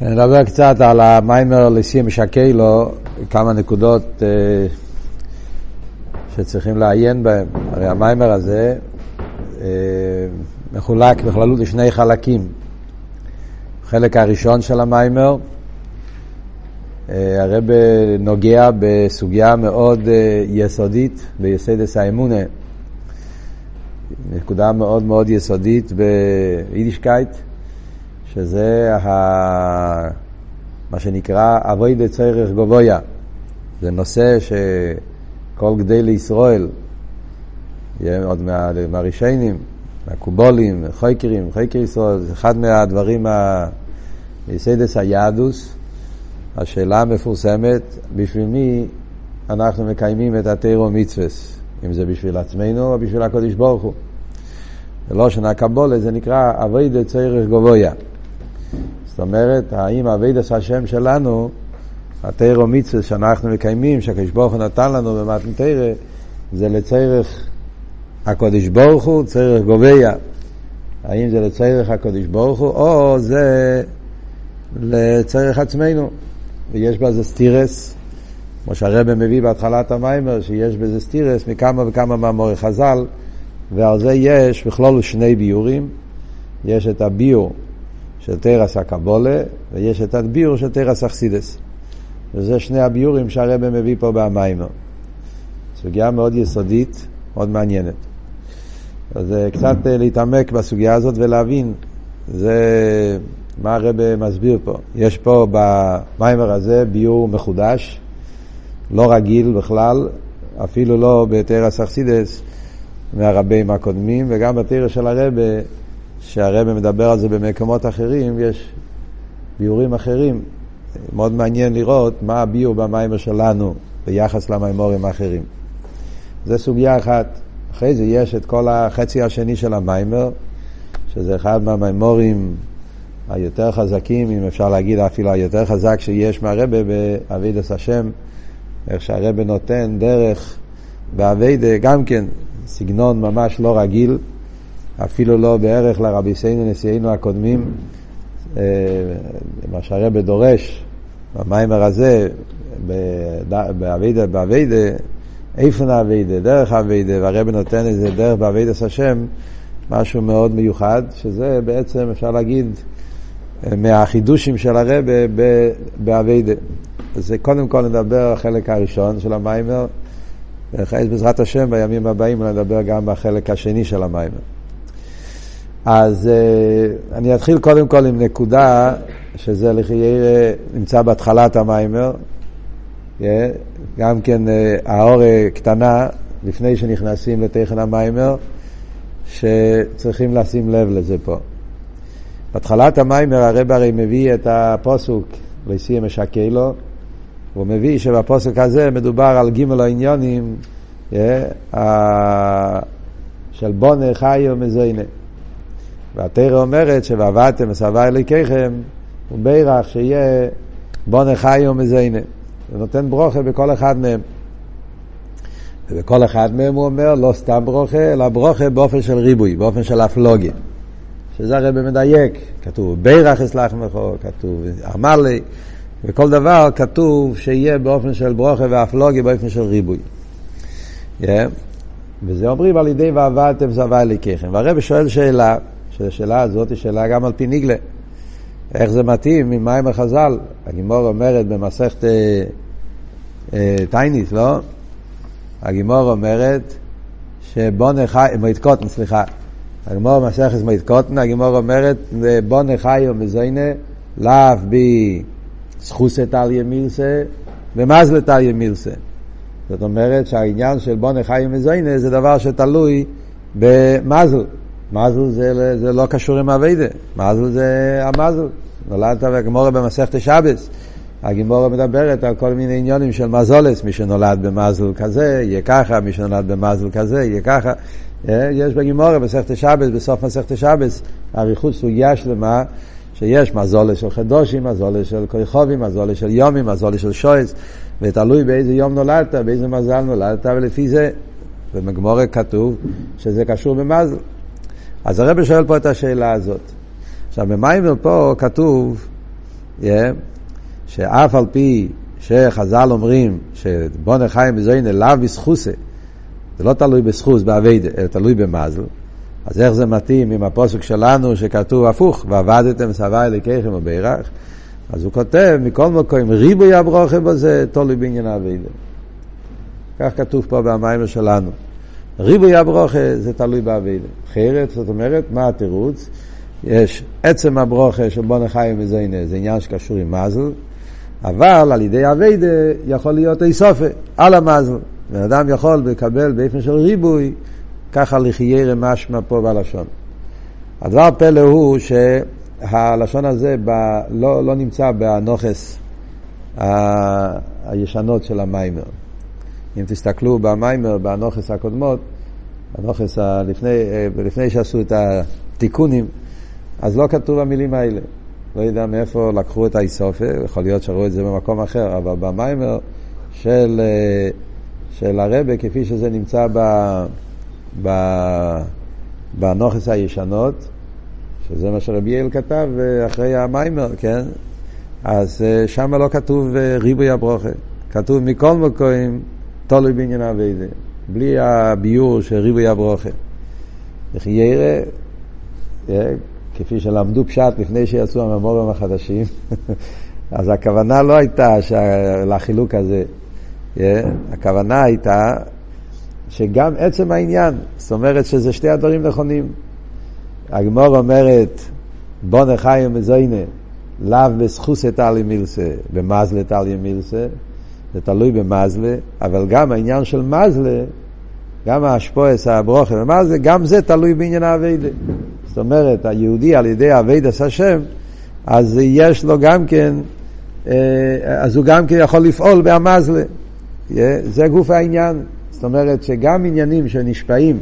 נדבר קצת על המיימר לסיים שקלו, כמה נקודות אה, שצריכים לעיין בהן. הרי המיימר הזה אה, מחולק בכללות לשני חלקים. החלק הראשון של המיימר, אה, הרב נוגע בסוגיה מאוד יסודית ביסדס האמונה, נקודה מאוד מאוד יסודית ביידישקייט. שזה ה... מה שנקרא אבוי דצריך גבויה. זה נושא שכל גדי לישראל, עוד מה, מהרישיינים, מהקובולים, חייקרים, חייקר ישראל, זה אחד מהדברים, מסיידס היהדוס, השאלה המפורסמת, בשביל מי אנחנו מקיימים את התירו מצווה, אם זה בשביל עצמנו או בשביל הקודש ברוך הוא. ולא שנה קבולה זה נקרא אבוי דצריך גבויה. זאת אומרת, האם אבידס השם שלנו, התירו מצווה שאנחנו מקיימים, שהקדוש ברוך הוא נתן לנו במתנתרא, זה לצריך הקודש ברוך הוא, צריך גוביה. האם זה לצריך הקודש ברוך הוא, או זה לצריך עצמנו. ויש בזה סטירס, כמו שהרבא מביא בהתחלת המיימר, שיש בזה סטירס מכמה וכמה מאמורי חז"ל, ועל זה יש בכלול שני ביורים. יש את הביור של תרס הקבולה, ויש את הביור של תרס אכסידס. וזה שני הביורים שהרבא מביא פה במיימר. סוגיה מאוד יסודית, מאוד מעניינת. אז אה, קצת אה, להתעמק בסוגיה הזאת ולהבין, זה מה הרבא מסביר פה. יש פה במיימר הזה ביור מחודש, לא רגיל בכלל, אפילו לא בתרס אכסידס מהרבים הקודמים, וגם בתרס של הרבא שהרבא מדבר על זה במקומות אחרים, יש ביורים אחרים. מאוד מעניין לראות מה הביור במיימר שלנו ביחס למיימורים האחרים. זו סוגיה אחת. אחרי זה יש את כל החצי השני של המיימר, שזה אחד מהמיימורים היותר חזקים, אם אפשר להגיד אפילו היותר חזק שיש מהרבה באבידס השם, איך שהרבה נותן דרך באביידה, גם כן סגנון ממש לא רגיל. אפילו לא בערך לרבי סיינו נשיאינו הקודמים, אה, מה שהרבא דורש במיימר הזה, באביידה, איפה נאביידה, דרך האביידה, והרבא נותן איזה דרך באביידס השם, משהו מאוד מיוחד, שזה בעצם, אפשר להגיד, מהחידושים של הרבה באביידה. אז קודם כל נדבר החלק הראשון של המיימר, ואחרי בעזרת השם בימים הבאים נדבר גם בחלק השני של המיימר. אז uh, אני אתחיל קודם כל עם נקודה שזה לחיי נמצא בהתחלת המיימר, yeah, גם כן uh, האור קטנה לפני שנכנסים לתכן המיימר, שצריכים לשים לב לזה פה. בהתחלת המיימר הרב הרי מביא את הפוסוק וישיא משקה לו, הוא מביא שבפוסק הזה מדובר על גימל העניונים yeah, של בונה חיו מזוינה. והתרא אומרת שבעבדתם וסבה אלוקיכם, הוא בירך שיהיה בונה חי ומזיינה. הוא נותן ברוכה בכל אחד מהם. ובכל אחד מהם הוא אומר לא סתם ברוכה, אלא ברוכה באופן של ריבוי, באופן של אפלוגיה. שזה הרי במדייק, כתוב בירך אסלח מכו, כתוב אמר לי, וכל דבר כתוב שיהיה באופן של ברוכה ואפלוגיה, באופן של ריבוי. Yeah. וזה אומרים על ידי ועבדתם סבה אלוקיכם. והרב שואל שאלה, שהשאלה הזאת היא שאלה גם על פי ניגלה. איך זה מתאים עם מים החז"ל? הגימור אומרת במסכת אה, אה, טייניס, לא? הגימור אומרת שבונה חי, קוטן, סליחה. הגימור במסכת מועד קוטן, הגימור אומרת בונה חי ומזוינה לאו בי סחוסת על ימילסה ומזלת על ימילסה. זאת אומרת שהעניין של בונה חי ומזוינה זה דבר שתלוי במזל. מזל זה, זה לא קשור עם אביידה, מזל זה המזל. נולדת והגמורה במסכת שבס. הגימורה מדברת על כל מיני עניונים של מזולס, מי שנולד במזל כזה, יהיה ככה, מי שנולד במזל כזה, יהיה ככה. אה, יש בגימורה במסכת שבס, בסוף מסכת שבס, אריכות סוגיה שלמה, שיש מזולס של חדושים, מזולס של כריכובים, מזולס של יומים, מזולס של שויס, ותלוי באיזה יום נולדת, באיזה מזל נולדת, ולפי זה, ובגמורה כתוב שזה קשור במזל. אז הרב שואל פה את השאלה הזאת. עכשיו, במיימר פה כתוב yeah, שאף על פי שחז"ל אומרים שבונה חיים בזוין אליו בסחוסה, זה לא תלוי בסחוס, באביידה, אלא תלוי במזל. אז איך זה מתאים עם הפוסק שלנו שכתוב הפוך, ועבדתם סבי אלוקיכם ובירך? אז הוא כותב, מכל מקום, ריבוי הברוכה בזה, תלוי בעניין האביידה. כך כתוב פה במיימר שלנו. ריבוי הברוכה זה תלוי באביידה. אחרת, זאת אומרת, מה התירוץ? יש עצם הברוכה של בונה חיים וזיינה, זה עניין שקשור עם מזל, אבל על ידי אביידה יכול להיות איסופה, על המזל. בן אדם יכול לקבל באופן של ריבוי, ככה לחיירה משמע פה בלשון. הדבר פלא הוא שהלשון הזה ב, לא, לא נמצא בנוכס ה, הישנות של המיימר. אם תסתכלו במיימר, בנוכס הקודמות, הנוכס לפני, לפני שעשו את התיקונים, אז לא כתוב המילים האלה. לא יודע מאיפה לקחו את האיסופה, יכול להיות שראו את זה במקום אחר, אבל במיימר של, של הרבה, כפי שזה נמצא ב, ב, בנוכס הישנות, שזה מה שרבי יעל כתב אחרי המיימר, כן? אז שם לא כתוב ריבוי הברוכה, כתוב מכל מקום תולוי בעניין אביידה, בלי הביור של ריבוי הברוכה. וכי ירא, כפי שלמדו פשט לפני שיצאו הממורים החדשים, אז הכוונה לא הייתה לחילוק הזה, הכוונה הייתה שגם עצם העניין, זאת אומרת שזה שתי הדברים נכונים. הגמור אומרת, בונה חיים מזוינה, לאו בסחוס את אלי מילסה, במזלה את אלי מילסה, זה תלוי במזלה, אבל גם העניין של מזלה, גם האשפועס, הברוכה ומזלה, גם זה תלוי בעניין האביידה. זאת אומרת, היהודי על ידי אביידס השם, אז יש לו גם כן, אז הוא גם כן יכול לפעול בהמזלה. זה גוף העניין. זאת אומרת שגם עניינים שנשפעים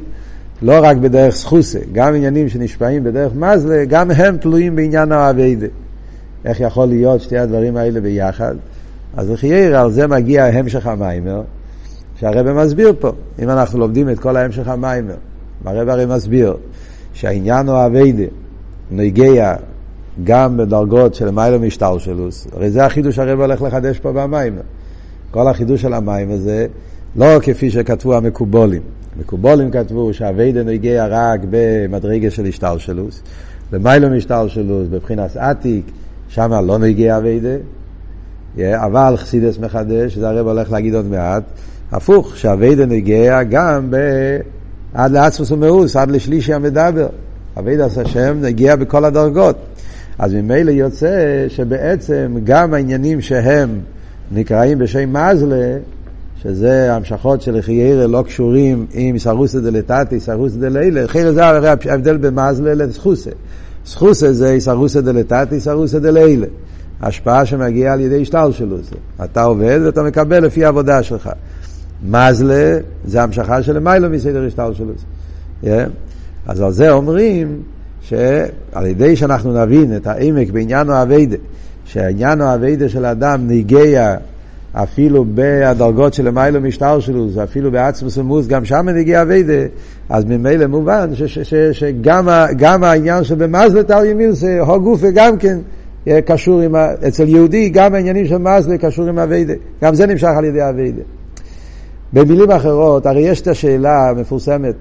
לא רק בדרך סחוסה, גם עניינים שנשפעים בדרך מזלה, גם הם תלויים בעניין האביידה. איך יכול להיות שתי הדברים האלה ביחד? אז לחייר, על זה מגיע המשך המיימר, שהרבא מסביר פה, אם אנחנו לומדים את כל ההמשך המיימר, הרבא הרי מסביר שהעניין הוא אביידה, נגיע גם בדרגות של מיילא משטר שלוס, הרי זה החידוש הרבא הולך לחדש פה במיימר. כל החידוש של המיימר זה לא כפי שכתבו המקובולים. המקובולים כתבו שהאביידה נגיע רק במדרגה של השתלשלוס, במיילא משתלשלוס, בבחינת עתיק, שם לא נגיע אביידה, אבל חסידס מחדש, זה הרב הולך להגיד עוד מעט, הפוך, שאביידה נגיע גם ב... עד לעצמוס ומאוס, עד לשלישי המדבר. אביידס השם נגיע בכל הדרגות. אז ממילא יוצא שבעצם גם העניינים שהם נקראים בשם מזלה, שזה המשכות של חיירה לא קשורים עם סרוסא דלתתי, סרוסא דלילה, חיירה זה הרי ההבדל במזלה לסחוסא. סחוסא זה סרוסא דלתתי, סרוסא דלילה. השפעה שמגיעה על ידי השתלשלות. אתה עובד ואתה מקבל לפי העבודה שלך. מזלה זה המשכה של מיילו מסדר השתלשלות. Yeah. אז על זה אומרים שעל ידי שאנחנו נבין את העמק בעניין האביידה, שהעניין האביידה של האדם ניגע אפילו בדרגות של מיילו משטר שלו, אפילו בעצמוס ומוס, גם שם נגיע אביידה, אז ממילא מובן שגם העניין שבמזלת על ימין זה הו גופה גם כן קשור עם, אצל יהודי גם העניינים של מזלה קשור עם אביידה, גם זה נמשך על ידי אביידה. במילים אחרות, הרי יש את השאלה המפורסמת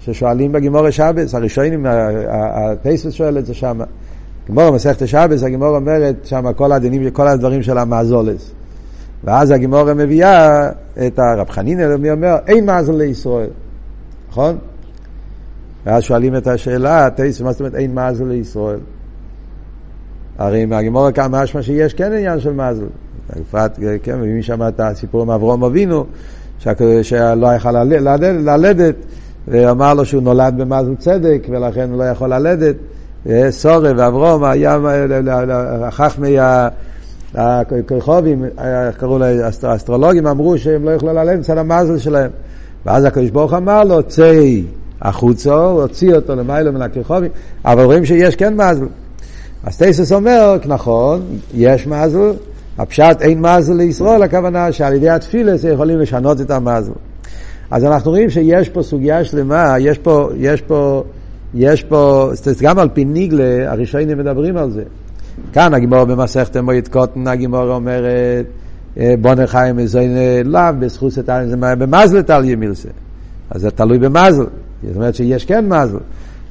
ששואלים בגימור שבס, הראשונים, הפייסס שואל את זה שם. גימור מסכת שבס, הגימור אומרת שם כל הדינים, כל הדברים של המאזולס. ואז הגימור מביאה את הרב חנינא, מי אומר, אין מאזל לישראל, נכון? ואז שואלים את השאלה, מה זאת אומרת אין מאזל לישראל? הרי מהגימור משמע שיש כן עניין של מאזל. בפרט, כן, מביאים שם את הסיפור עם אברום אבינו, שלא יכל ללדת, ואמר לו שהוא נולד במזל צדק, ולכן הוא לא יכול ללדת. סורי ואברום היה חכמי הכוכבים, קראו לאסטרולוגים, אמרו שהם לא יכלו ללדת מצד המזל שלהם. ואז הקדוש ברוך אמר לו, צא החוצה, הוציא אותו למיילו מן הכוכבים, אבל רואים שיש כן מזל. אז טייסס אומר, נכון, יש מזל, הפשט אין מזל לישראל, הכוונה שעל ידי התפילס יכולים לשנות את המזל. אז אנחנו רואים שיש פה סוגיה שלמה, יש פה, יש פה, יש פה, גם על פי ניגלה, הראשונים מדברים על זה. כאן הגימור במסכת מועד קוטן, הגימור אומרת, בונה חיים מזוין לאו, בזכות זה במזל תליה מילסה. אז זה תלוי במזל. זאת אומרת שיש כן מזל.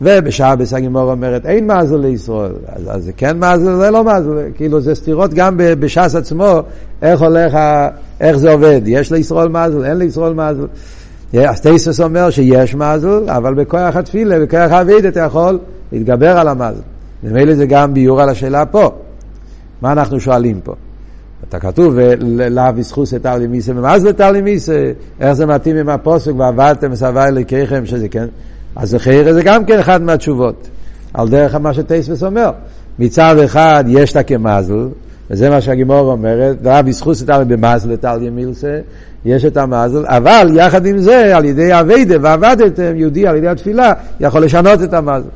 ובשעבס הגימור אומרת אין מזל לישראל, אז, זה כן מזל, זה לא מזל, כאילו זה סתירות גם בש"ס עצמו, איך הולך, איך זה עובד, יש לישראל מזל, אין לישראל מזל. אז טייסס אומר שיש מזל, אבל בכוח התפילה, בכוח האביד אתה יכול להתגבר על המזל. ממילא זה גם ביור על השאלה פה. מה אנחנו שואלים פה? אתה כתוב, לאו יסחוס את מיסה, ומאז לתרלי מיסה, איך זה מתאים עם הפוסק, ועבדתם סבי אלוקיכם, שזה כן, אז חיירה זה גם כן אחד מהתשובות, על דרך מה שטייספס אומר. מצד אחד יש את הכמזל, וזה מה שהגימור אומרת, רב יסחוס את ארלי במזל את ארלי מילסה, יש את המזל, אבל יחד עם זה, על ידי אביידה, ועבדתם, יהודי על ידי התפילה, יכול לשנות את המזל.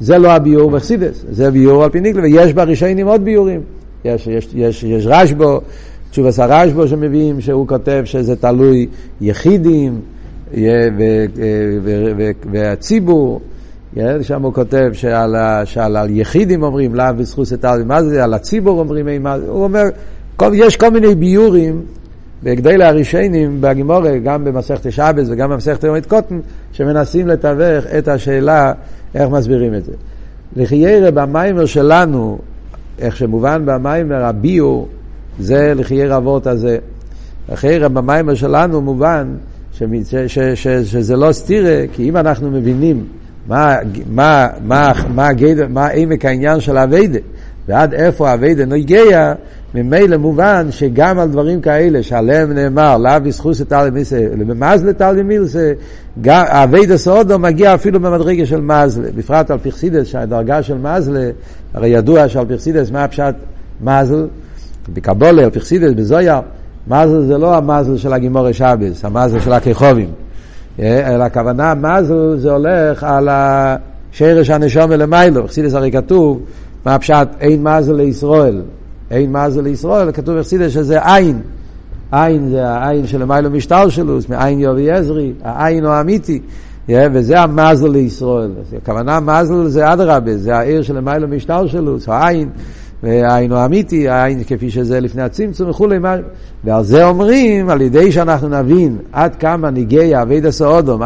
זה לא הביור בחסידס, זה ביור על פי ניקלה, ויש ברישיינים עוד ביורים. יש, יש, יש, יש רשבו, תשובס הרשבו שמביאים, שהוא כותב שזה תלוי יחידים והציבור. שם הוא כותב שעל, שעל על יחידים אומרים לאו בזכות את מה זה, על הציבור אומרים. הוא אומר, יש כל מיני ביורים בגדי הרישיינים בגימורי, גם במסכת שבס וגם במסכת יומית קוטן, שמנסים לתווך את השאלה איך מסבירים את זה. לחיירה במיימר שלנו, איך שמובן במיימר הביו, זה לחייר אבות הזה. לחיירה במיימר שלנו מובן ש, ש, ש, ש, שזה לא סתירה, כי אם אנחנו מבינים מה, מה, מה, מה, מה, מה עמק העניין של האביידה, ועד איפה האביידה נגיע, ממילא מובן שגם על דברים כאלה שעליהם נאמר, לאו בזכוס תלי מיסה, במזלה תלי מיסה, אביידה סעודו מגיע אפילו במדרגה של מזלה, בפרט על פרסידס, שהדרגה של מזלה, הרי ידוע שעל פרסידס מה הפשט מזל, בקבולה, על פרסידס, בזויר, מזל זה לא המזל של הגימורי שבס, המזל של הכיכובים, אה, אלא הכוונה מזל זה הולך על השרש הנשום למיילו, פרסידס הרי כתוב, מה הפשט אין מזל לישראל, אין מזל לישראל, כתוב בחסידה שזה עין. עין זה העין של המיילו משטר שלו, מעין יובי עזרי, העין הוא האמיתי, וזה המזל לישראל. הכוונה מזל זה אדרבה, זה העיר של המיילו משטר שלו, זה העין, והעין הוא האמיתי, העין כפי שזה לפני הצמצום וכולי, ועל זה אומרים, על ידי שאנחנו נבין עד כמה ניגי אבי דסאודום,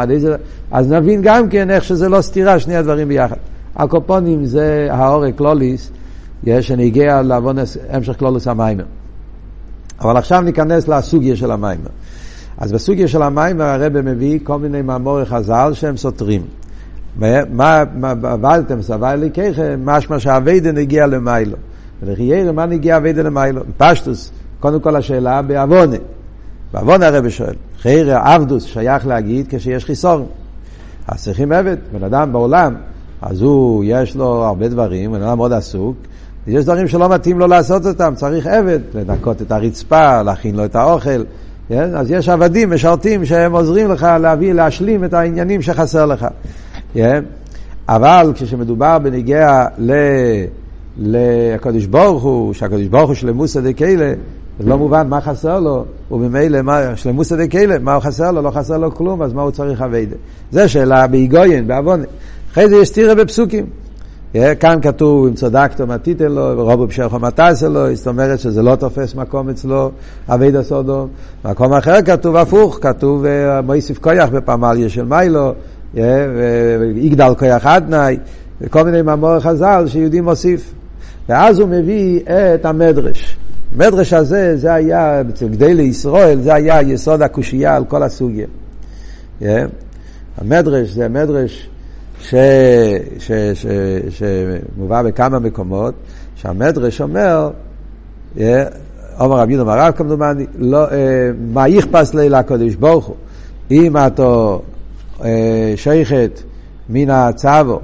אז נבין גם כן איך שזה לא סתירה, שני הדברים ביחד. הקופונים זה האורק לוליס, שנגיע לעוון המשך כלולוס המיימר. אבל עכשיו ניכנס לסוגיה של המיימר. אז בסוגיה של המיימר הרב מביא כל מיני מאמורי חז"ל שהם סותרים. מה עבדתם סבל אליקיכם, משמע שהאביידן הגיע למיילו. ולחיירם, מה נגיע אביידן למיילו? פשטוס, קודם כל השאלה בעוונה. בעוונה הרב שואל, חיירה עבדוס שייך להגיד כשיש חיסור. אז צריכים עבד, בן אדם בעולם, אז הוא, יש לו הרבה דברים, בן אדם מאוד עסוק, יש דברים שלא מתאים לו לעשות אותם, צריך עבד, לנקות את הרצפה, להכין לו את האוכל. כן? אז יש עבדים, משרתים, שהם עוזרים לך להביא, להשלים את העניינים שחסר לך. כן? אבל כשמדובר בניגיע לקדוש ברוך הוא, שהקדוש ברוך הוא שלמוסא דקיילה, זה לא מובן מה חסר לו, וממילא שלמוסא דקיילה, מה הוא חסר לו? לא חסר לו כלום, אז מה הוא צריך אביידה? זה שאלה בהיגויין, בעוון. אחרי זה יש תירא בפסוקים. כאן כתוב, אם צדקת מה תיתן לו, ורובו בשלך מה תעשה לו, זאת אומרת שזה לא תופס מקום אצלו, אבי דסודו. מקום אחר כתוב הפוך, כתוב מויסיף כויח בפמליה של מיילו, ויגדל כויח עדנאי, וכל מיני מאמור חז"ל שיהודי מוסיף. ואז הוא מביא את המדרש. המדרש הזה, זה היה, אצל גדי לישראל, זה היה יסוד הקושייה על כל הסוגיה. המדרש זה מדרש שמובא בכמה מקומות, שהמדרש אומר, עומר רבי יהודה מרב כמדומני, לא, אה, מה יכפס לי לקודש ברוך הוא, אם אתה אה, שייכת מן הצבו,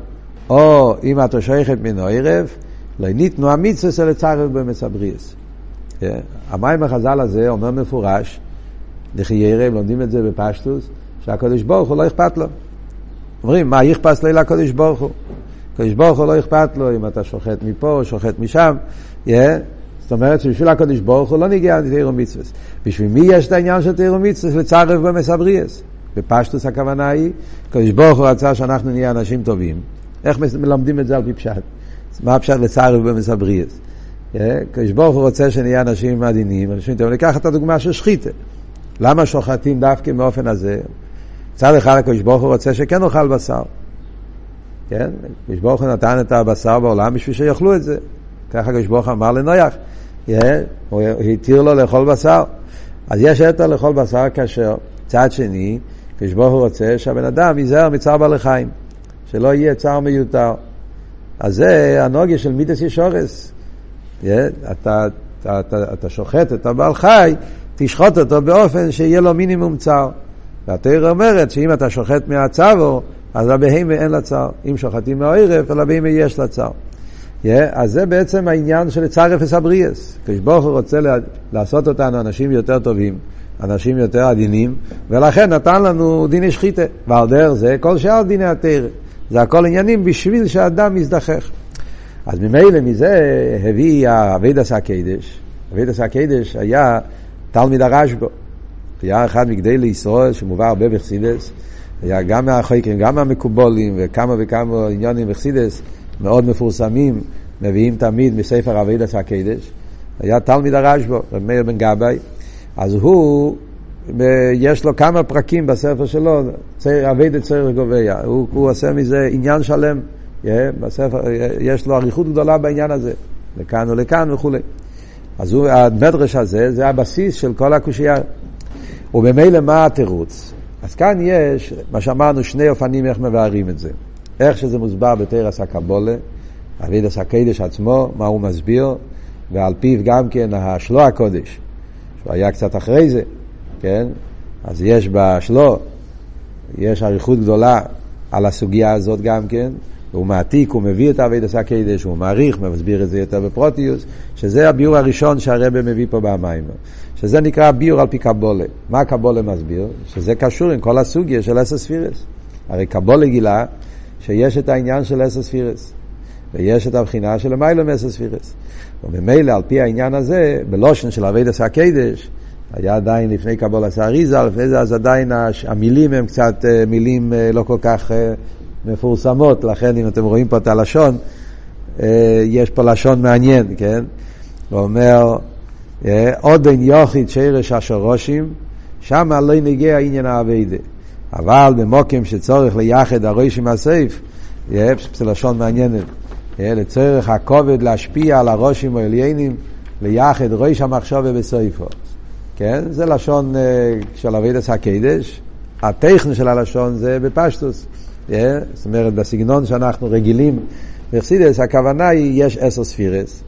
או אם אתה שייכת מן הערב, לא ניתנו המצווה לצרף במצבריאס. המים החז"ל הזה אומר מפורש, לחיירם, לומדים את זה בפשטוס, שהקדוש ברוך הוא לא אכפת לו. אומרים, מה יכפס לי לקדוש ברוך הוא? הקדוש ברוך הוא לא אכפת לו אם אתה שוחט מפה, שוחט משם. Yeah. זאת אומרת שבשביל הקדוש ברוך הוא לא נגיע לתירו מצווה. בשביל מי יש את העניין של תירו מצווה? לצרף במסבריאס. בפשטוס הכוונה היא, הקדוש ברוך הוא רצה שאנחנו נהיה אנשים טובים. איך מלמדים את זה על פי פשט? מה הפשט לצער במסבריאס? קדוש ברוך הוא רוצה שנהיה אנשים עדינים, אנשים טובים. ניקח את הדוגמה של שחיתה. למה שוחטים דווקא באופן הזה? מצד אחד הקדוש ברוך הוא רוצה שכן נאכל בשר. כן? הקדוש ברוך הוא נתן את הבשר בעולם בשביל שיאכלו את זה. ככה הקדוש ברוך אמר לנויח. הוא התיר לו לאכול בשר. אז יש היתר לאכול בשר כשר. צד שני, הקדוש ברוך הוא רוצה שהבן אדם ייזהר מצער בעלי חיים. שלא יהיה צער מיותר. אז זה הנוגיה של מידס ישורס. אתה, אתה, אתה, אתה שוחט את הבעל חי, תשחוט אותו באופן שיהיה לו מינימום צער. והתרא אומרת שאם אתה שוחט מהצער, אז לבהמה אין לה צער. אם שוחטים מהערב, לבהמה יש לה צער. Yeah, אז זה בעצם העניין של צער אפס הבריאס. כשברוך הוא רוצה לעשות אותנו אנשים יותר טובים, אנשים יותר עדינים, ולכן נתן לנו דיני שחיתה. ועל דרך זה כל שאר דיני התרא. זה הכל עניינים בשביל שהאדם יזדחך. אז ממילא מזה הביא אבידס הקדש. אבידס הקדש היה תלמיד הרשב"א. היה אחד מגדי לישראל שמובא הרבה בחסידס. היה גם מהחויקים, גם מהמקובולים, וכמה וכמה עניונים בחסידס מאוד מפורסמים, מביאים תמיד מספר אבידס הקדש. היה תלמיד הרשב"א, רב מאיר בן גבאי. אז הוא, יש לו כמה פרקים בספר שלו, אבידס צער גוביה. הוא, הוא עושה מזה עניין שלם. בספר, יש לו אריכות גדולה בעניין הזה, לכאן ולכאן וכולי. אז הוא, המדרש הזה זה הבסיס של כל הקושייה. וממילא מה התירוץ? אז כאן יש, מה שאמרנו, שני אופנים איך מבארים את זה. איך שזה מוסבר בתרס הקבולה, אבידס הקדש עצמו, מה הוא מסביר, ועל פיו גם כן השלו הקודש, שהוא היה קצת אחרי זה, כן? אז יש בשלו, יש אריכות גדולה על הסוגיה הזאת גם כן, הוא מעתיק, הוא מביא את אבידס הקדש, הוא מעריך, מסביר את זה יותר בפרוטיוס, שזה הביור הראשון שהרבא מביא פה במים. שזה נקרא ביור על פי קבולה. מה קבולה מסביר? שזה קשור עם כל הסוגיה של אסס ספירס. הרי קבולה גילה שיש את העניין של אסס ספירס, ויש את הבחינה של המיילו מאסס ספירס. וממילא על פי העניין הזה, בלושן של אבידס הקדש, היה עדיין לפני קבולה סאריזה, לפני זה אז עדיין המילים הם קצת אה, מילים אה, לא כל כך אה, מפורסמות, לכן אם אתם רואים פה את הלשון, יש פה לשון מעניין, כן? הוא אומר, עוד בין יוחיד שרש השרושים, שם לא נגיע עניין האביידה. אבל במוקים שצורך ליחד הרושים הסייף, אה, זה לשון מעניינת, לצורך הכובד להשפיע על הרושים העליינים, ליחד רוש המחשוב בסויפו. כן? זה לשון של אבידס הקדש. הטכן של הלשון זה בפשטוס. זאת אומרת, בסגנון שאנחנו רגילים בחסידס, הכוונה היא, יש עשר ספירס.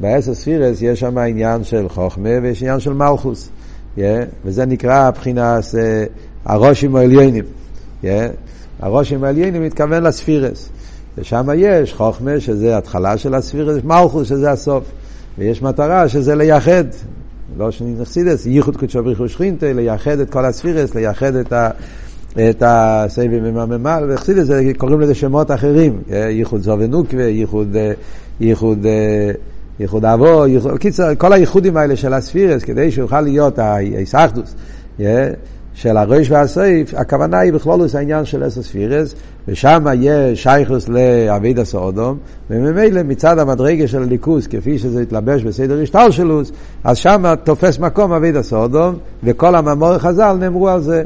בעשר ספירס יש שם עניין של חוכמה ויש עניין של מלכוס. וזה נקרא מבחינת הראשים העליינים. הראשים העליינים מתכוון לספירס. ושם יש חוכמה, שזה התחלה של הספירס, מלכוס, שזה הסוף. ויש מטרה שזה לייחד, לא שנחסידס, ייחוד קודשו בריחו שכינתה, לייחד את כל הספירס, לייחד את ה... את הסבב עם הממל, וחסידס קוראים לזה שמות אחרים, ייחוד זו ונוקווה, ייחוד, ייחוד, ייחוד אבו, קיצר, כל הייחודים האלה של הספירס, כדי שיוכל להיות האיסאחדוס של הראש והסעיף, הכוונה היא בכלול העניין של אסס ספירס, ושם יש שייכוס לאביד הסעודום, וממילא מצד המדרגה של הליכוס, כפי שזה התלבש בסדר השתלשלוס, אז שם תופס מקום אביד הסעודום, וכל המאמור חז"ל נאמרו על זה.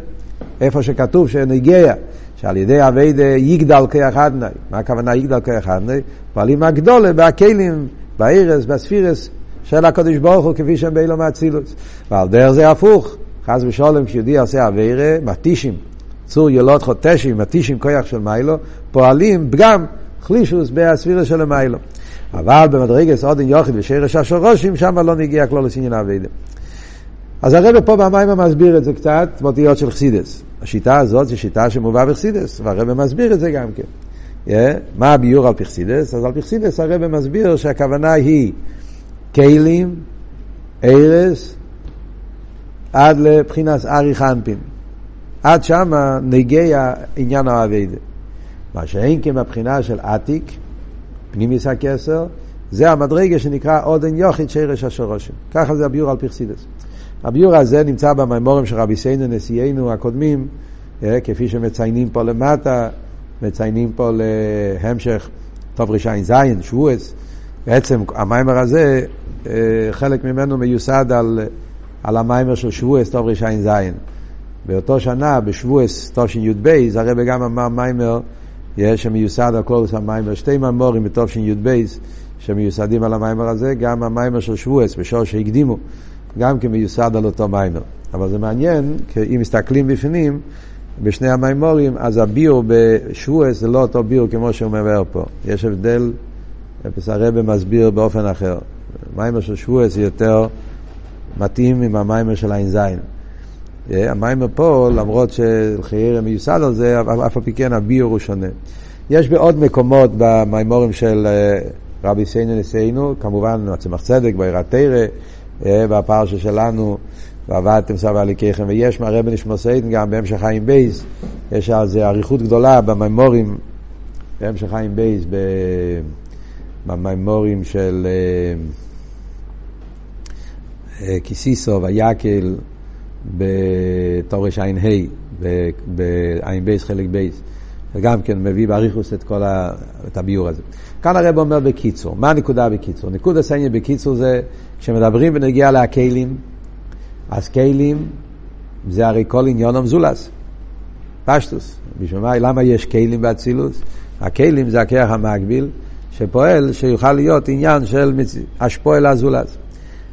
איפה שכתוב שנגיע, שעל ידי אבייד יגדל כיח אדני. מה הכוונה יגדל כיח אדני? פועלים הגדולה בהכלים, באירס, בספירס של הקדוש ברוך הוא כפי שהם באילו מאצילוס. ועל דרך זה הפוך. חס ושלום כשיהודי עושה אביירה, מתישים, צור ילוד חוטשים, מתישים כוח של מיילו, פועלים פגם חלישוס בספירס של מיילו. אבל במדרגס עודן יוחיד ושרש השרושים, שם לא נגיע כלול לסעניין אביידה. אז הרב פה במים מסביר את זה קצת, באותיות של חסידס. השיטה הזאת זו שיטה שמובאה בחסידס, והרב מסביר את זה גם כן. Yeah, מה הביור על פרסידס? אז על פרסידס הרב מסביר שהכוונה היא כלים, ארס, עד לבחינת ארי חנפין. עד שמה נגיע עניין האביידה. מה שאין כמבחינה של עתיק, פנימיס הכסר, זה המדרגה שנקרא עודן יוחיד שרש השורשים. ככה זה הביור על פרסידס. הביור הזה נמצא במימורים של רבי סיינו נשיאנו הקודמים, אה, כפי שמציינים פה למטה, מציינים פה להמשך טוב רע"ז, שבועס, בעצם המיימר הזה, חלק ממנו מיוסד על, על המיימר של שבועס, טוב רע"ז. באותו שנה, בשבועס תשי"ב, הרב גם אמר מיימר, שמיוסד על כל המיימר, שתי מיימורים בתשי"ב, שמיוסדים על המיימר הזה, גם המיימר של שבועס, בשור שהקדימו, גם כן מיוסד על אותו מיימר. אבל זה מעניין, כי אם מסתכלים בפנים, בשני המיימורים, אז הביור בשבועס זה לא אותו ביור כמו שהוא מבאר פה. יש הבדל, אפס הרבה מסביר באופן אחר. מיימר של שבועס יותר מתאים עם המיימר של ע"ז. המיימר פה, למרות שחייר מיוסד על זה, אף על פי כן הביור הוא שונה. יש בעוד מקומות במיימורים של רבי סיינו נשיאנו, כמובן צמח צדק, בעירת תרא, בפרשה שלנו, ועבדתם סבא עליכיכם, ויש מהרבי נשמוסיידן גם בהמשך חיים בייס, יש על זה אריכות גדולה במיימורים, בהמשך חיים בייס, במיימורים של קיסיסו ויקל בתורש ע"ה, בע"ב חלק בייס. וגם כן מביא באריכוס את כל ה, את הביור הזה. כאן הרב אומר בקיצור, מה הנקודה בקיצור? נקודה סניה בקיצור זה, כשמדברים בנגיעה להכלים, אז כלים זה הרי כל עניון המזולס, פשטוס. בשביל מה, למה יש כלים באצילוס? הכלים זה הכרך המקביל, שפועל שיוכל להיות עניין של השפועל הזולס.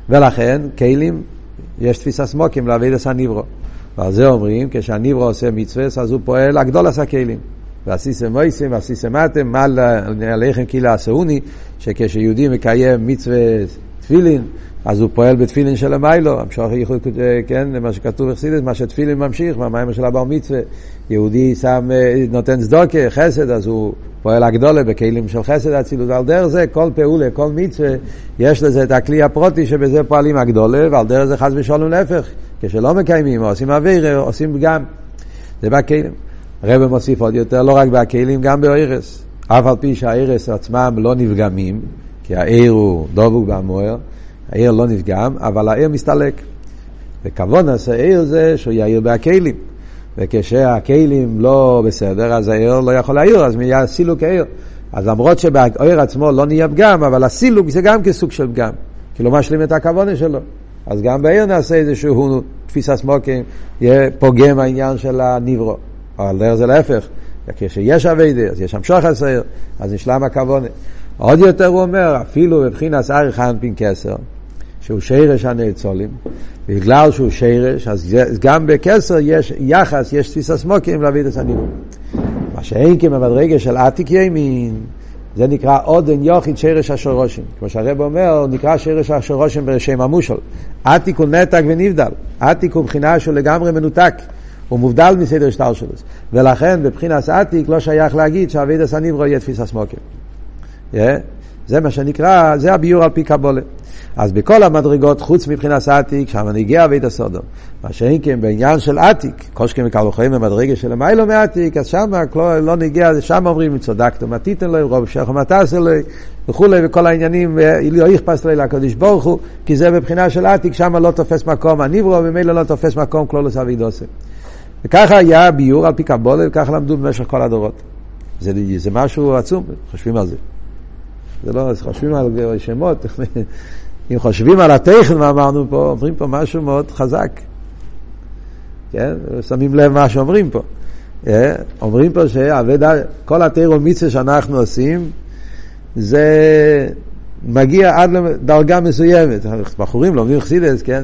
ולכן, כלים, יש תפיסה סמוקים להביא לסן ניברו. ועל זה אומרים, כשהניברו עושה מצווה, אז הוא פועל הגדול עשה כלים. ועשיסם מויסם ועשיסם אתם, מה עליכם כאילו עשאוני, שכשיהודי מקיים מצווה תפילין, אז הוא פועל בתפילין של המיילו, המשוך ייחוד, כן, מה שכתוב בחסידס, מה שתפילין ממשיך, מהמים של הבר מצווה. יהודי שם, נותן צדוקה, חסד, אז הוא פועל הגדולה בכלים של חסד אצילות. על דרך זה, כל פעולה, כל מצווה, יש לזה את הכלי הפרוטי שבזה פועלים הגדולה, ועל דרך זה חס ושלום להפך. כשלא מקיימים, עושים אוויר, עושים פגם. זה בכלים. הרב מוסיף עוד יותר, לא רק בכלים, גם באירס. אף על פי שהאירס עצמם לא נפגמים, כי העיר הוא דבוק במוער, העיר לא נפגם, אבל העיר מסתלק. וכבון עשה העיר זה שהוא יאיר בהכלים. וכשהכלים לא בסדר, אז העיר לא יכול להעיר, אז נהיה סילוק העיר. אז למרות שבעיר עצמו לא נהיה פגם, אבל הסילוק זה גם כסוג של פגם. כי לא משלים את הכוונה שלו. אז גם בעיר נעשה איזשהו תפיסה סמוקים, יהיה פוגם העניין של הניברו. אבל זה להפך, כשיש אביידה, אז יש המשוך הסעיר, אז נשלם הכוונה. עוד יותר הוא אומר, אפילו בבחינת אריך אנפין כסר, שהוא שרש הנאצולים, בגלל שהוא שרש, אז גם בכסר יש יחס, יש תפיסה סמוקים להביא את הניברו. מה שאין כמבדרגה של עתיק ימין, זה נקרא עודן יוחיד שרש השורשים. כמו שהרב אומר, נקרא שרש השורשים בשם המושל. עתיק הוא נתק ונבדל. עתיק הוא מבחינה שהוא לגמרי מנותק. הוא מובדל מסדר שטר שלו. ולכן בבחינס עתיק לא שייך להגיד שאבידס הניברו יהיה תפיסה סמוקים. Yeah. זה מה שנקרא, זה הביור על פי קבולה. אז בכל המדרגות, חוץ מבחינת עתיק, שם נגיע אבית הסודום. מה שאין כן בעניין של עתיק, קושקם וקלוחים במדרגה של המיילו מעתיק, אז שם לא, לא נגיע, שם אומרים, צדקת מה תיתן לו, רוב מה תעשה לו, וכולי, וכל העניינים, לא יכפס לו לקדוש ברוך הוא, כי זה בבחינה של עתיק, שם לא תופס מקום הניברו, וממילא לא תופס מקום כלולוס אבידוסם. וככה היה הביור על פי קבולה, וככה למדו במשך כל הדורות. זה, זה משהו עצום, חושבים על זה. זה לא, חושבים על שמות, אם חושבים על הטכן, מה אמרנו פה, אומרים פה משהו מאוד חזק. כן? שמים לב מה שאומרים פה. אה? אומרים פה שכל התירו מצווה שאנחנו עושים, זה מגיע עד לדרגה מסוימת. בחורים לומדים חסידס, כן?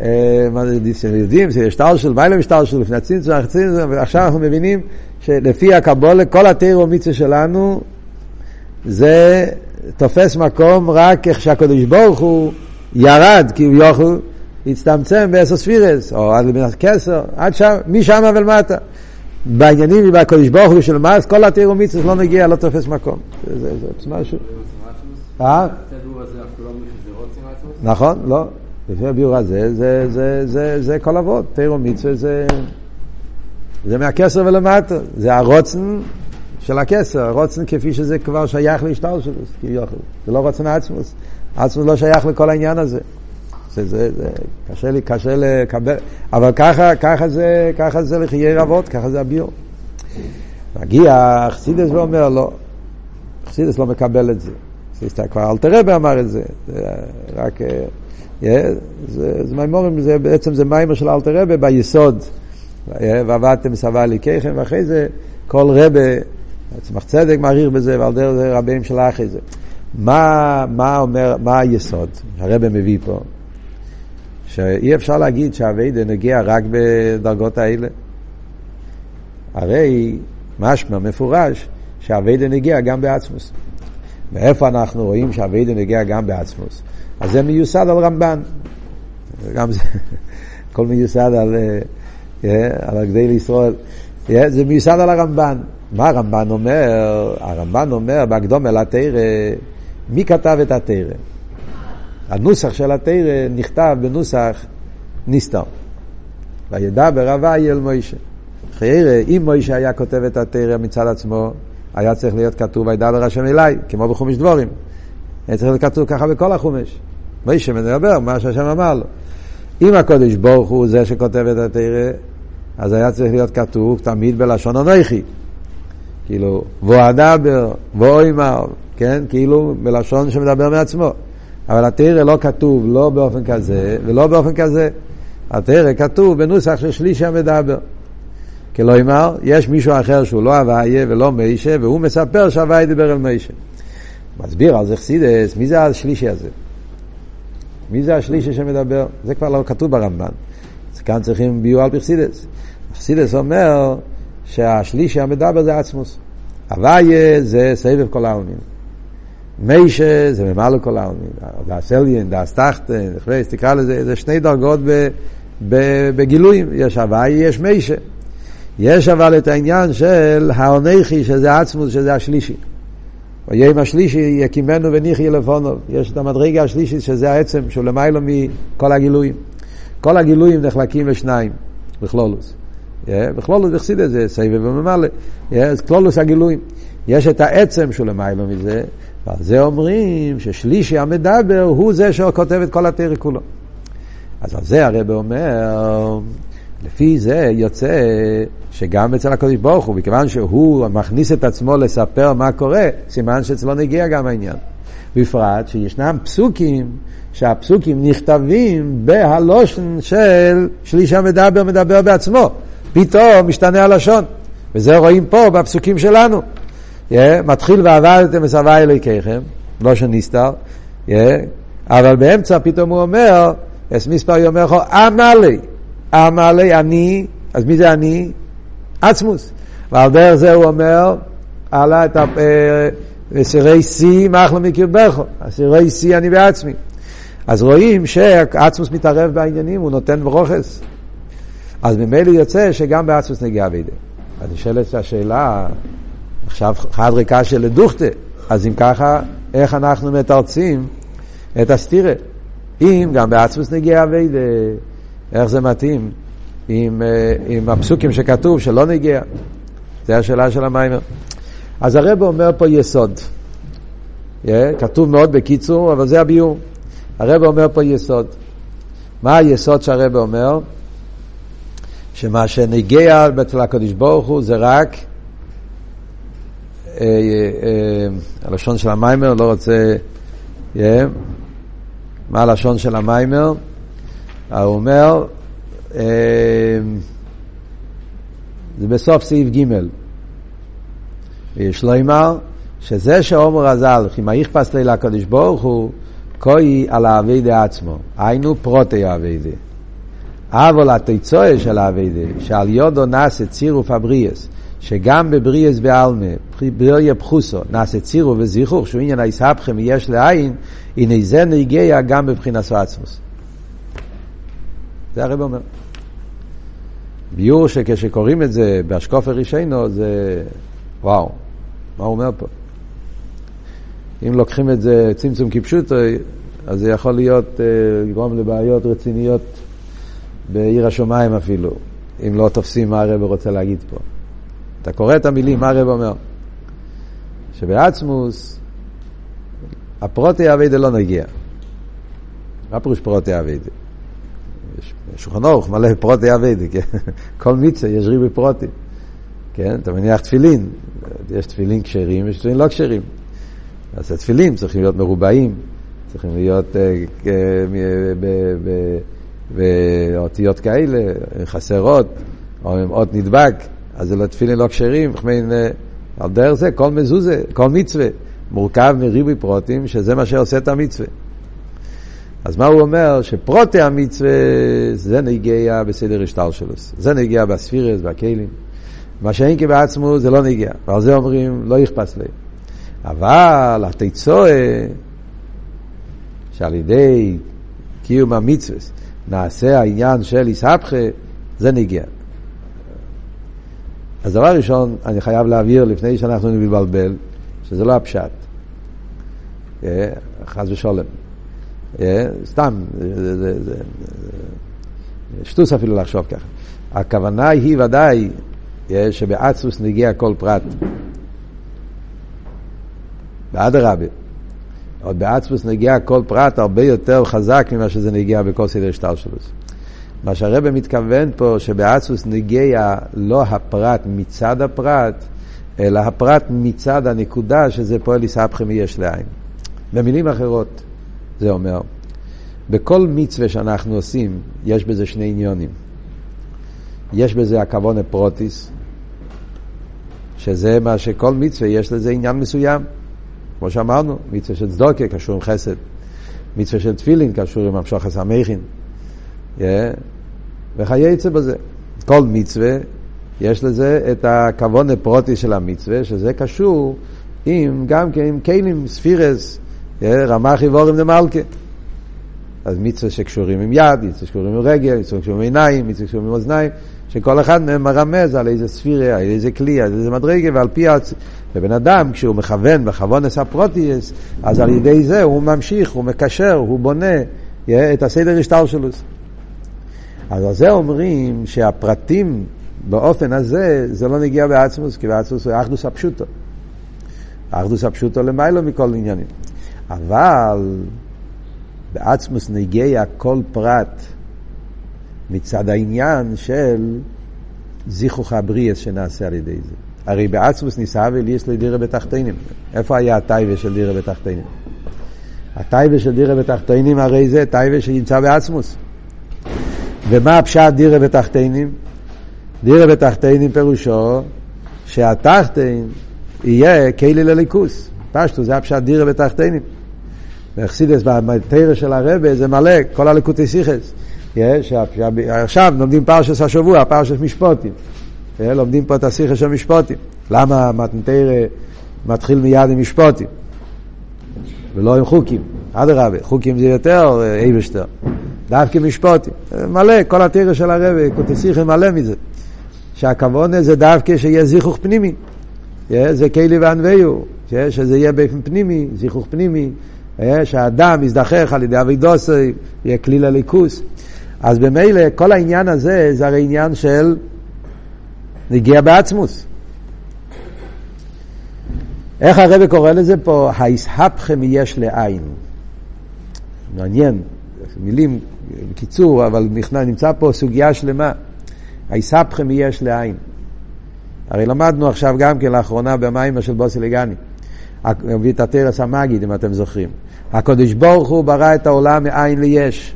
אה, מה זה, יודעים שיש של, מה משטר של לפני הצמצום, ועכשיו אנחנו מבינים שלפי הקבולה, כל התירו מצווה שלנו, זה תופס מקום רק איך שהקדוש ברוך הוא ירד כביכול, הצטמצם בעשר ספירס, או עד לבינת כסר, עד שם, משם ולמטה. בעניינים ובקדוש ברוך הוא של מס, כל התירו מצווה לא מגיע, לא תופס מקום. זה, משהו. אה? נכון, לא. לפי הביאור הזה, זה, זה, זה, זה כל אבות. תירו מצווה זה, זה מהכסר ולמטה. זה הרוצן של הכסר, רוצן כפי שזה כבר שייך להשתל שלו, כביכול. זה לא רוצן עצמוס. עצמוס לא שייך לכל העניין הזה. זה, זה, זה, קשה לי, קשה לקבל, אבל ככה, ככה זה, ככה זה לחיי רבות, ככה זה הביור. מגיע חסידס ואומר לו, חסידס לא מקבל את זה. חסידס כבר אלתרבה אמר את זה, זה רק, yeah, זה, זה מימורים, זה, בעצם זה מיימר של אלתרבה ביסוד, ועבדתם סבל ליקחם, ואחרי זה כל רבה, צמח צדק מעריך בזה, ועל דרך זה רבים של אחרי זה. מה, מה אומר, מה היסוד שהרבא מביא פה? שאי אפשר להגיד שהאביידה נגיע רק בדרגות האלה. הרי משמע מפורש שהאביידה נגיע גם בעצמוס. ואיפה אנחנו רואים שהאביידה נגיע גם בעצמוס? אז זה מיוסד על רמב"ן. גם זה, הכל מיוסד על, אה, על הגדי לישראל. זה מיוסד על הרמב"ן. מה הרמב"ן אומר? הרמב"ן אומר בהקדום אל התרא, מי כתב את התרא? הנוסח של התרא נכתב בנוסח נסתר. וידבר אביי אל מוישה. חיירא, אם מוישה היה כותב את התרא מצד עצמו, היה צריך להיות כתוב וידבר השם אליי, כמו בחומש דבורים. היה צריך להיות כתוב ככה בכל החומש. מוישה מדבר, מה שהשם אמר לו. אם הקודש ברוך הוא זה שכותב את התרא, אז היה צריך להיות כתוב תמיד בלשון אנכי. כאילו, ואדבר, ואוימר, כן? כאילו בלשון שמדבר מעצמו. אבל התרא לא כתוב לא באופן כזה ולא באופן כזה. התרא כתוב בנוסח של שלישי המדבר. כלומר, יש מישהו אחר שהוא לא הוויה ולא מיישה, והוא מספר שהוויה דיבר אל מיישה. מסביר על זה חסידס, מי זה השלישי הזה? מי זה השלישי שמדבר? זה כבר לא כתוב ברמב"ן. אז כאן צריכים ביור על פי חסידס. חסידס אומר שהשלישי המדבר זה עצמוס. הוויה זה סבב כל העלמין. מיישה זה ממלא כל העלמין. דאס אליין, תחתן, תקרא לזה, זה שני דרגות בגילויים. יש הוויה, יש מיישה. יש אבל את העניין של האונכי, שזה עצמוס, שזה השלישי. ויום השלישי יקימנו וניחי לפונוב. יש את המדרגה השלישית שזה העצם, שהוא למיילו מכל הגילויים. כל הגילויים נחלקים לשניים, בכלולוס. בכלולוס בחסידס זה סבב וממלא. כלולוס הגילויים. יש את העצם שהוא למיילו מזה, ועל זה אומרים ששלישי המדבר הוא זה שכותב את כל התרא כולו. אז על זה הרב אומר, לפי זה יוצא שגם אצל הקדוש ברוך הוא, מכיוון שהוא מכניס את עצמו לספר מה קורה, סימן שאצלו נגיע גם העניין. בפרט שישנם פסוקים, שהפסוקים נכתבים בהלושן של שליש המדבר מדבר בעצמו. פתאום משתנה הלשון. וזה רואים פה בפסוקים שלנו. Yeah, מתחיל ועבדתם וסבי אלוהיכיכם, לא שנסתר, yeah, אבל באמצע פתאום הוא אומר, אס מספר יאמר לך, אמלי, אמלי אני, אז מי זה אני? עצמוס. ועל דרך זה הוא אומר, עלה את הסירי שיא מחלו מקרבכו, הסירי שיא אני בעצמי. אז רואים שעצמוס מתערב בעניינים, הוא נותן ברוכס. אז ממילא יוצא שגם בעצמוס נגיע בידי. אז נשאלת השאלה, עכשיו חד ריקה של דוכתה, אז אם ככה, איך אנחנו מתרצים את הסתירה? אם גם בעצמוס נגיע אביידה, איך זה מתאים עם, אה, עם הפסוקים שכתוב שלא נגיע? זו השאלה של המיימר. אז הרב אומר פה יסוד. Yeah, כתוב מאוד בקיצור, אבל זה הביור. הרב אומר פה יסוד. מה היסוד שהרב אומר? שמה שנגיע אצל הקדוש ברוך הוא זה רק אה, אה, הלשון של המיימר, לא רוצה, מה הלשון של המיימר? הוא אומר, אה, זה בסוף סעיף ג' ויש לו אמר שזה שאומר הזל, כי מה יכפס לי לקדוש ברוך הוא, כוי על האביידה עצמו, היינו פרוטי האביידה. אבל התיצואה של האביידה, שעל יודו נעשה צירוף הבריאס, שגם בבריאס בעלמה, בריאה פחוסו, נעשה צירוף וזיכוך, שהוא עניין היסהפכם יש לעין, הנה זה נגיע גם בבחינת עצמוס. זה הרב אומר. ביור שכשקוראים את זה באשקופר רישיינו, זה וואו, מה הוא אומר פה? אם לוקחים את זה צמצום כפשוטו, אז זה יכול להיות, לגרום לבעיות רציניות בעיר השמיים אפילו, אם לא תופסים מה הרב רוצה להגיד פה. אתה קורא את המילים, מה הרב אומר? שבעצמוס הפרוטי אביידה לא נגיע. מה פירוש פרוטי אביידה? שולחן אורך מלא פרוטי אביידה, כן? כל מיצה יש ריבי פרוטי. כן? אתה מניח תפילין, יש תפילין כשרים ויש תפילין לא כשרים. אז התפילין צריכים להיות מרובעים, צריכים להיות באותיות כאלה, חסרות, או עם אות נדבק, אז זה לא תפילין לא כשרים, על דרך זה כל מזוזה, כל מצווה, מורכב מריבוי פרוטים, שזה מה שעושה את המצווה. אז מה הוא אומר? שפרוטי המצווה זה נגיע בסדר השטר שלו. זה נגיע בספירס, בכלים. מה שאין כי בעצמו זה לא נגיע. ועל זה אומרים, לא יכפס לי. אבל התיצואה, שעל ידי קיום המצווה נעשה העניין של איסהפכה, זה נגיע. אז דבר ראשון, אני חייב להבהיר לפני שאנחנו נבלבל, שזה לא הפשט. אה, חס ושולם. אה, סתם, שטוס אפילו לחשוב ככה. הכוונה היא ודאי אה, שבעצמוס נגיע כל פרט. באדרבה. עוד בעצמוס נגיע כל פרט הרבה יותר חזק ממה שזה נגיע בכל סדר שטר שלו. מה שהרבא מתכוון פה, שבעצמוס נגיע לא הפרט מצד הפרט, אלא הפרט מצד הנקודה שזה פועל יסבכם יש לעין. במילים אחרות, זה אומר, בכל מצווה שאנחנו עושים, יש בזה שני עניונים. יש בזה הכוון הפרוטיס, שזה מה שכל מצווה יש לזה עניין מסוים. כמו שאמרנו, מצווה של צדוקה קשור עם חסד, מצווה של תפילין קשור עם המשוך הסמכין, yeah. וכייצא בזה. כל מצווה, יש לזה את הכוון הפרוטיס של המצווה, שזה קשור עם, גם כן עם כלים, ספירס, רמ"ח איבורים דמלכה. אז מצווה שקשורים עם יד, מצווה שקשורים עם רגל, מצווה שקשורים עם עיניים, מצווה שקשורים עם אוזניים, שכל אחד מהם מרמז על איזה ספירה, על איזה כלי, על איזה מדרגה, ועל פי הצ... ובן אדם, כשהוא מכוון בכוונס הפרוטיאס, אז על ידי זה הוא ממשיך, הוא מקשר, הוא בונה את הסדר השטר שלו. אז על זה אומרים שהפרטים באופן הזה, זה לא נגיע בעצמוס, כי בעצמוס הוא אחדוס הפשוטו. אחדוס הפשוטו למיילו מכל עניינים. אבל בעצמוס נגיע כל פרט מצד העניין של זיכוך הבריאס שנעשה על ידי זה. הרי בעצמוס ניסה וליס לדירה בתחתינים. איפה היה הטייבה של דירה בתחתינים? הטייבה של דירה בתחתינים הרי זה טייבה שנמצא בעצמוס. ומה הפשט דירה בתחתינים? דירה בתחתינים פירושו שהתחתין יהיה כלי לליכוס. פשטו זה הפשט דירה בתחתינים. ואכסידס במטרש של הרבה זה מלא, כל הלקוטי סיכס. עכשיו לומדים פרשס השבוע, פרשס משפוטים. לומדים פה את הסיכס של משפוטים. למה מתנתרא מתחיל מיד עם משפוטים? ולא עם חוקים. אדרבה, חוקים זה יותר אייבשטר. דווקא משפוטים. מלא, כל התרא של הרבה, קוטסיכם מלא מזה. שהכוונה זה דווקא שיהיה זיכוך פנימי. זה כלי וענווהו, שזה יהיה באופן פנימי, זיכוך פנימי, שהאדם יזדחך על ידי אבידוסי, יהיה כלי לליכוס. אז במילא כל העניין הזה זה הרי עניין של נגיע בעצמוס. איך הרב קורא לזה פה? היסהפכם יש לעין. מעניין, מילים בקיצור, אבל נמצא פה סוגיה שלמה. היסהפכם יש לעין. הרי למדנו עכשיו גם כן לאחרונה במים של בוסי לגני. מביא את הטרס המגיד, אם אתם זוכרים. הקדוש ברוך הוא ברא את העולם מאין ליש.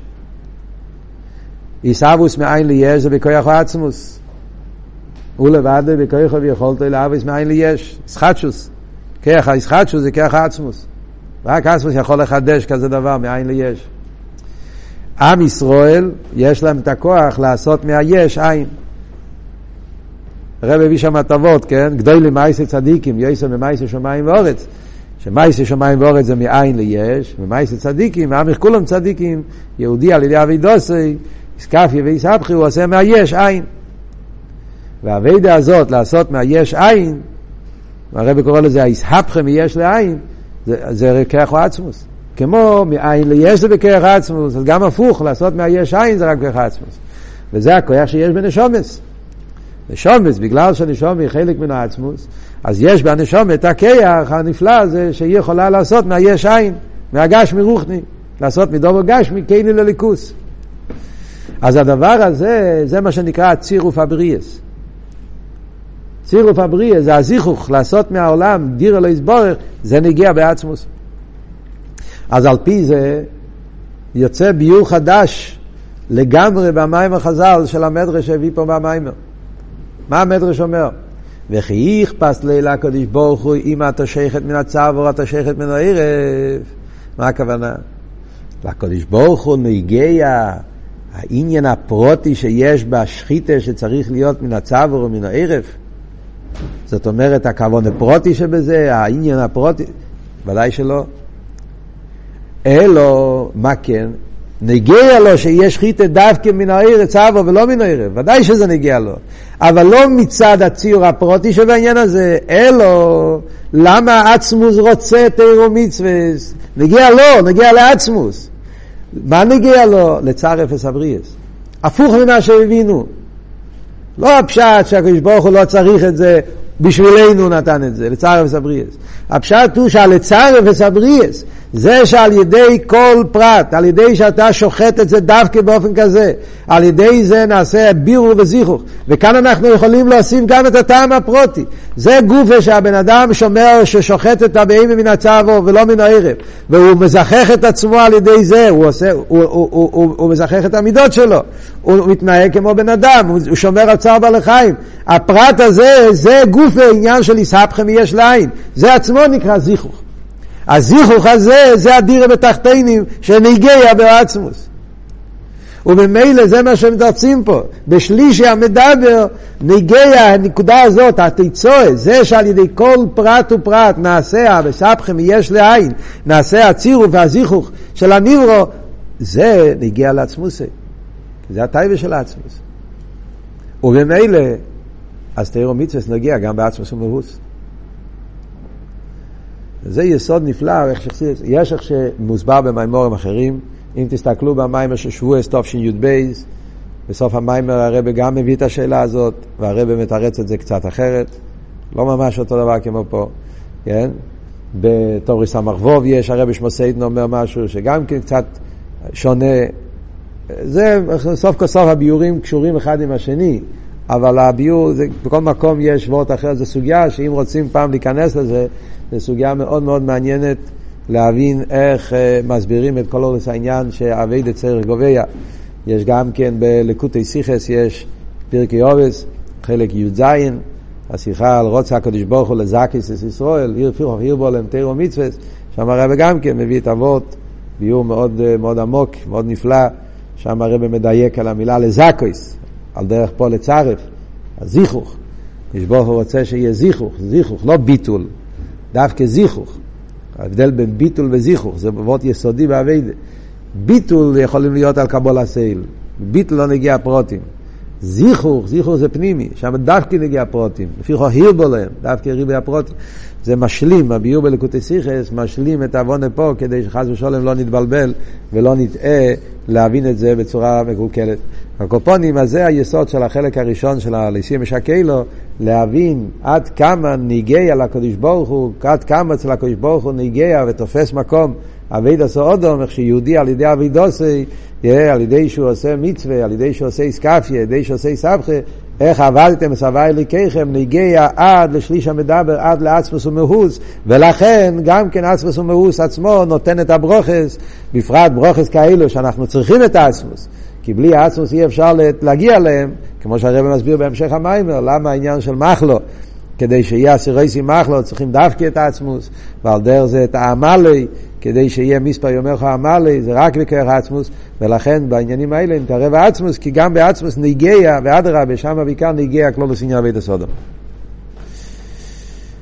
עיסאוווס מאין ליש זה בכוח העצמוס. הוא לבד בכוח ויכולתו לאבוס מאין ליש. סחטשוס. כרך הסחטשוס זה כרך העצמוס. רק עצמוס יכול לחדש כזה דבר מאין ליש. עם ישראל, יש להם את הכוח לעשות מהיש עין. הרב הביא שם הטבות, כן? גדול למעשה צדיקים, יסר ממעשה שמיים ואורץ. שמייסה שמיים ואורץ זה מאין ליש, ומייסה צדיקים, ועמך כולם צדיקים, יהודי על ידי אבידוסי, איסקפיה ואיסבחי, הוא עושה מהיש עין. והאבידה הזאת, לעשות מהיש עין, הרבי קורא לזה האיסהפכה מיש לעין, זה, זה כרך עצמוס. כמו מאין ליש זה בכרך עצמוס, אז גם הפוך, לעשות מהיש עין זה רק בכרך עצמוס. וזה הכוח שיש בנשומס. נשומס, בגלל שנשומס היא חלק מן העצמוס, אז יש בנשום את הכיח הנפלא הזה שהיא יכולה לעשות מהיש עין, מהגשמי רוחני, לעשות מדובר גשמי קייני לליכוס. אז הדבר הזה, זה מה שנקרא צירוף הבריאס. צירוף הבריאה זה הזיכוך, לעשות מהעולם דיר אלוהי יסבורך, זה נגיע בעצמוס. אז על פי זה יוצא ביור חדש לגמרי במים החז"ל של המדרש שהביא פה במיימר. מה המדרש אומר? וכי יכפס לילה הקדוש ברוך הוא אם אתה שייכת מן הצו או אתה שייכת מן הערב. מה הכוונה? לקדוש ברוך הוא נגיע העניין הפרוטי שיש בשחיתה שצריך להיות מן הצבור או מן הערב. זאת אומרת, הכוון הפרוטי שבזה, העניין הפרוטי, ודאי שלא. אלו, מה כן? נגיע לו שיש שחיתה דווקא מן הערב צבו ולא מן הערב, ודאי שזה נגיע לו. אבל לא מצד הציור הפרוטי שבעניין הזה, אלו, למה עצמוס רוצה תירו מצווה? נגיע לו, נגיע לעצמוס. מה נגיע לו? לצער אפס הבריאס. הפוך ממה שהבינו. לא הפשט שהקדוש ברוך הוא לא צריך את זה, בשבילנו נתן את זה, לצער אפס הבריאס. הפשט הוא שהלצער אפס הבריאס, זה שעל ידי כל פרט, על ידי שאתה שוחט את זה דווקא באופן כזה, על ידי זה נעשה בירור וזיכוך. וכאן אנחנו יכולים להוסיף גם את הטעם הפרוטי. זה גופה שהבן אדם שומר ששוחט את הבהמה מן הצבו ולא מן הערב, והוא מזכך את עצמו על ידי זה, הוא, עושה, הוא, הוא, הוא, הוא, הוא הוא מזכך את המידות שלו, הוא מתנהג כמו בן אדם, הוא שומר על צער בעלי חיים. הפרט הזה, זה גופה עניין של יסהפכם יש לעין, זה עצמו נקרא זיכוך. הזיכוך הזה, זה הדירה בתחתינים שנגיע בעצמוס. וממילא זה מה שמתרצים פה. בשלישי המדבר, נגיע הנקודה הזאת, התיצואה, זה שעל ידי כל פרט ופרט נעשה, בסבכם יש לעין, נעשה הצירוף והזיכוך של הניברו, זה נגיע לעצמוסי. זה הטייבה של העצמוס. וממילא, אז תראו מצווה נגיע גם בעצמוס ומבוס. זה יסוד נפלא, יש איך שמוסבר במימורים אחרים. אם תסתכלו במיימר של שבועס תשי"ב, בסוף המיימר הרב גם מביא את השאלה הזאת, והרב מתרץ את זה קצת אחרת. לא ממש אותו דבר כמו פה, כן? בתוריס המחבוב יש, הרב שמוסיידן אומר משהו שגם כן קצת שונה. זה סוף כל סוף הביורים קשורים אחד עם השני, אבל הביור, זה, בכל מקום יש וורט אחר, זו סוגיה שאם רוצים פעם להיכנס לזה, זו סוגיה מאוד מאוד מעניינת להבין איך uh, מסבירים את כל אורס העניין שאביידה צריך גוביה. יש גם כן בלקוטי סיכס, יש פרקי אובס, חלק י"ז, השיחה על רוצה הקדוש ברוך הוא לזקיס את ישראל, עיר פירוך עיר בו להם תירו מצווה, שם הרב גם כן מביא את אבות, ביור מאוד, אה, מאוד עמוק, מאוד נפלא, שם הרב מדייק על המילה לזקיס, על דרך פה לצרף, הזיכוך. ברוך הוא רוצה שיהיה זיכוך, זיכוך, לא ביטול, דווקא זיכוך. ההבדל בין ביטול וזיכוך, זה מאוד יסודי באביידה. ביטול יכולים להיות על קבול הסייל, ביטול לא נגיע פרוטים. זיכוך, זיכוך זה פנימי, שם דווקא נגיע פרוטים, לפי חו הירבו להם, דווקא ריבי הפרוטים. זה משלים, הביור בלקוטי סיכס, משלים את העוונה פה כדי שחס ושלום לא נתבלבל ולא נטעה להבין את זה בצורה מקולקלת. הקופונים, אז זה היסוד של החלק הראשון של הליסים משקלו, להבין עד כמה ניגע לקדוש ברוך הוא, עד כמה אצל הקדוש ברוך הוא ניגע ותופס מקום אבידוס אודום, איך שיהודי על ידי אבידוסי, על ידי שהוא עושה מצווה, על ידי שהוא עושה איסקפיה, על ידי שהוא עושה איסבכה, איך עבדתם סבי אלוקיכם, נגיע עד לשליש המדבר, עד לעצמוס ומאוס, ולכן גם כן עצמוס ומאוס עצמו נותן את הברוכס, בפרט ברוכס כאלו שאנחנו צריכים את העצמוס. כי בלי העצמוס אי אפשר להגיע אליהם, כמו שהרבא מסביר בהמשך המיימר, למה העניין של מחלו, כדי שיהיה אסירייסי מחלו צריכים דווקא את העצמוס, ועל דרך זה את העמלי, כדי שיהיה מספר יומך עמלי, זה רק בכרך העצמוס, ולכן בעניינים האלה נתערב העצמוס, כי גם בעצמוס ניגיה, ואדרבה, שם בעיקר ניגיה כלולוס עניין בית הסודום.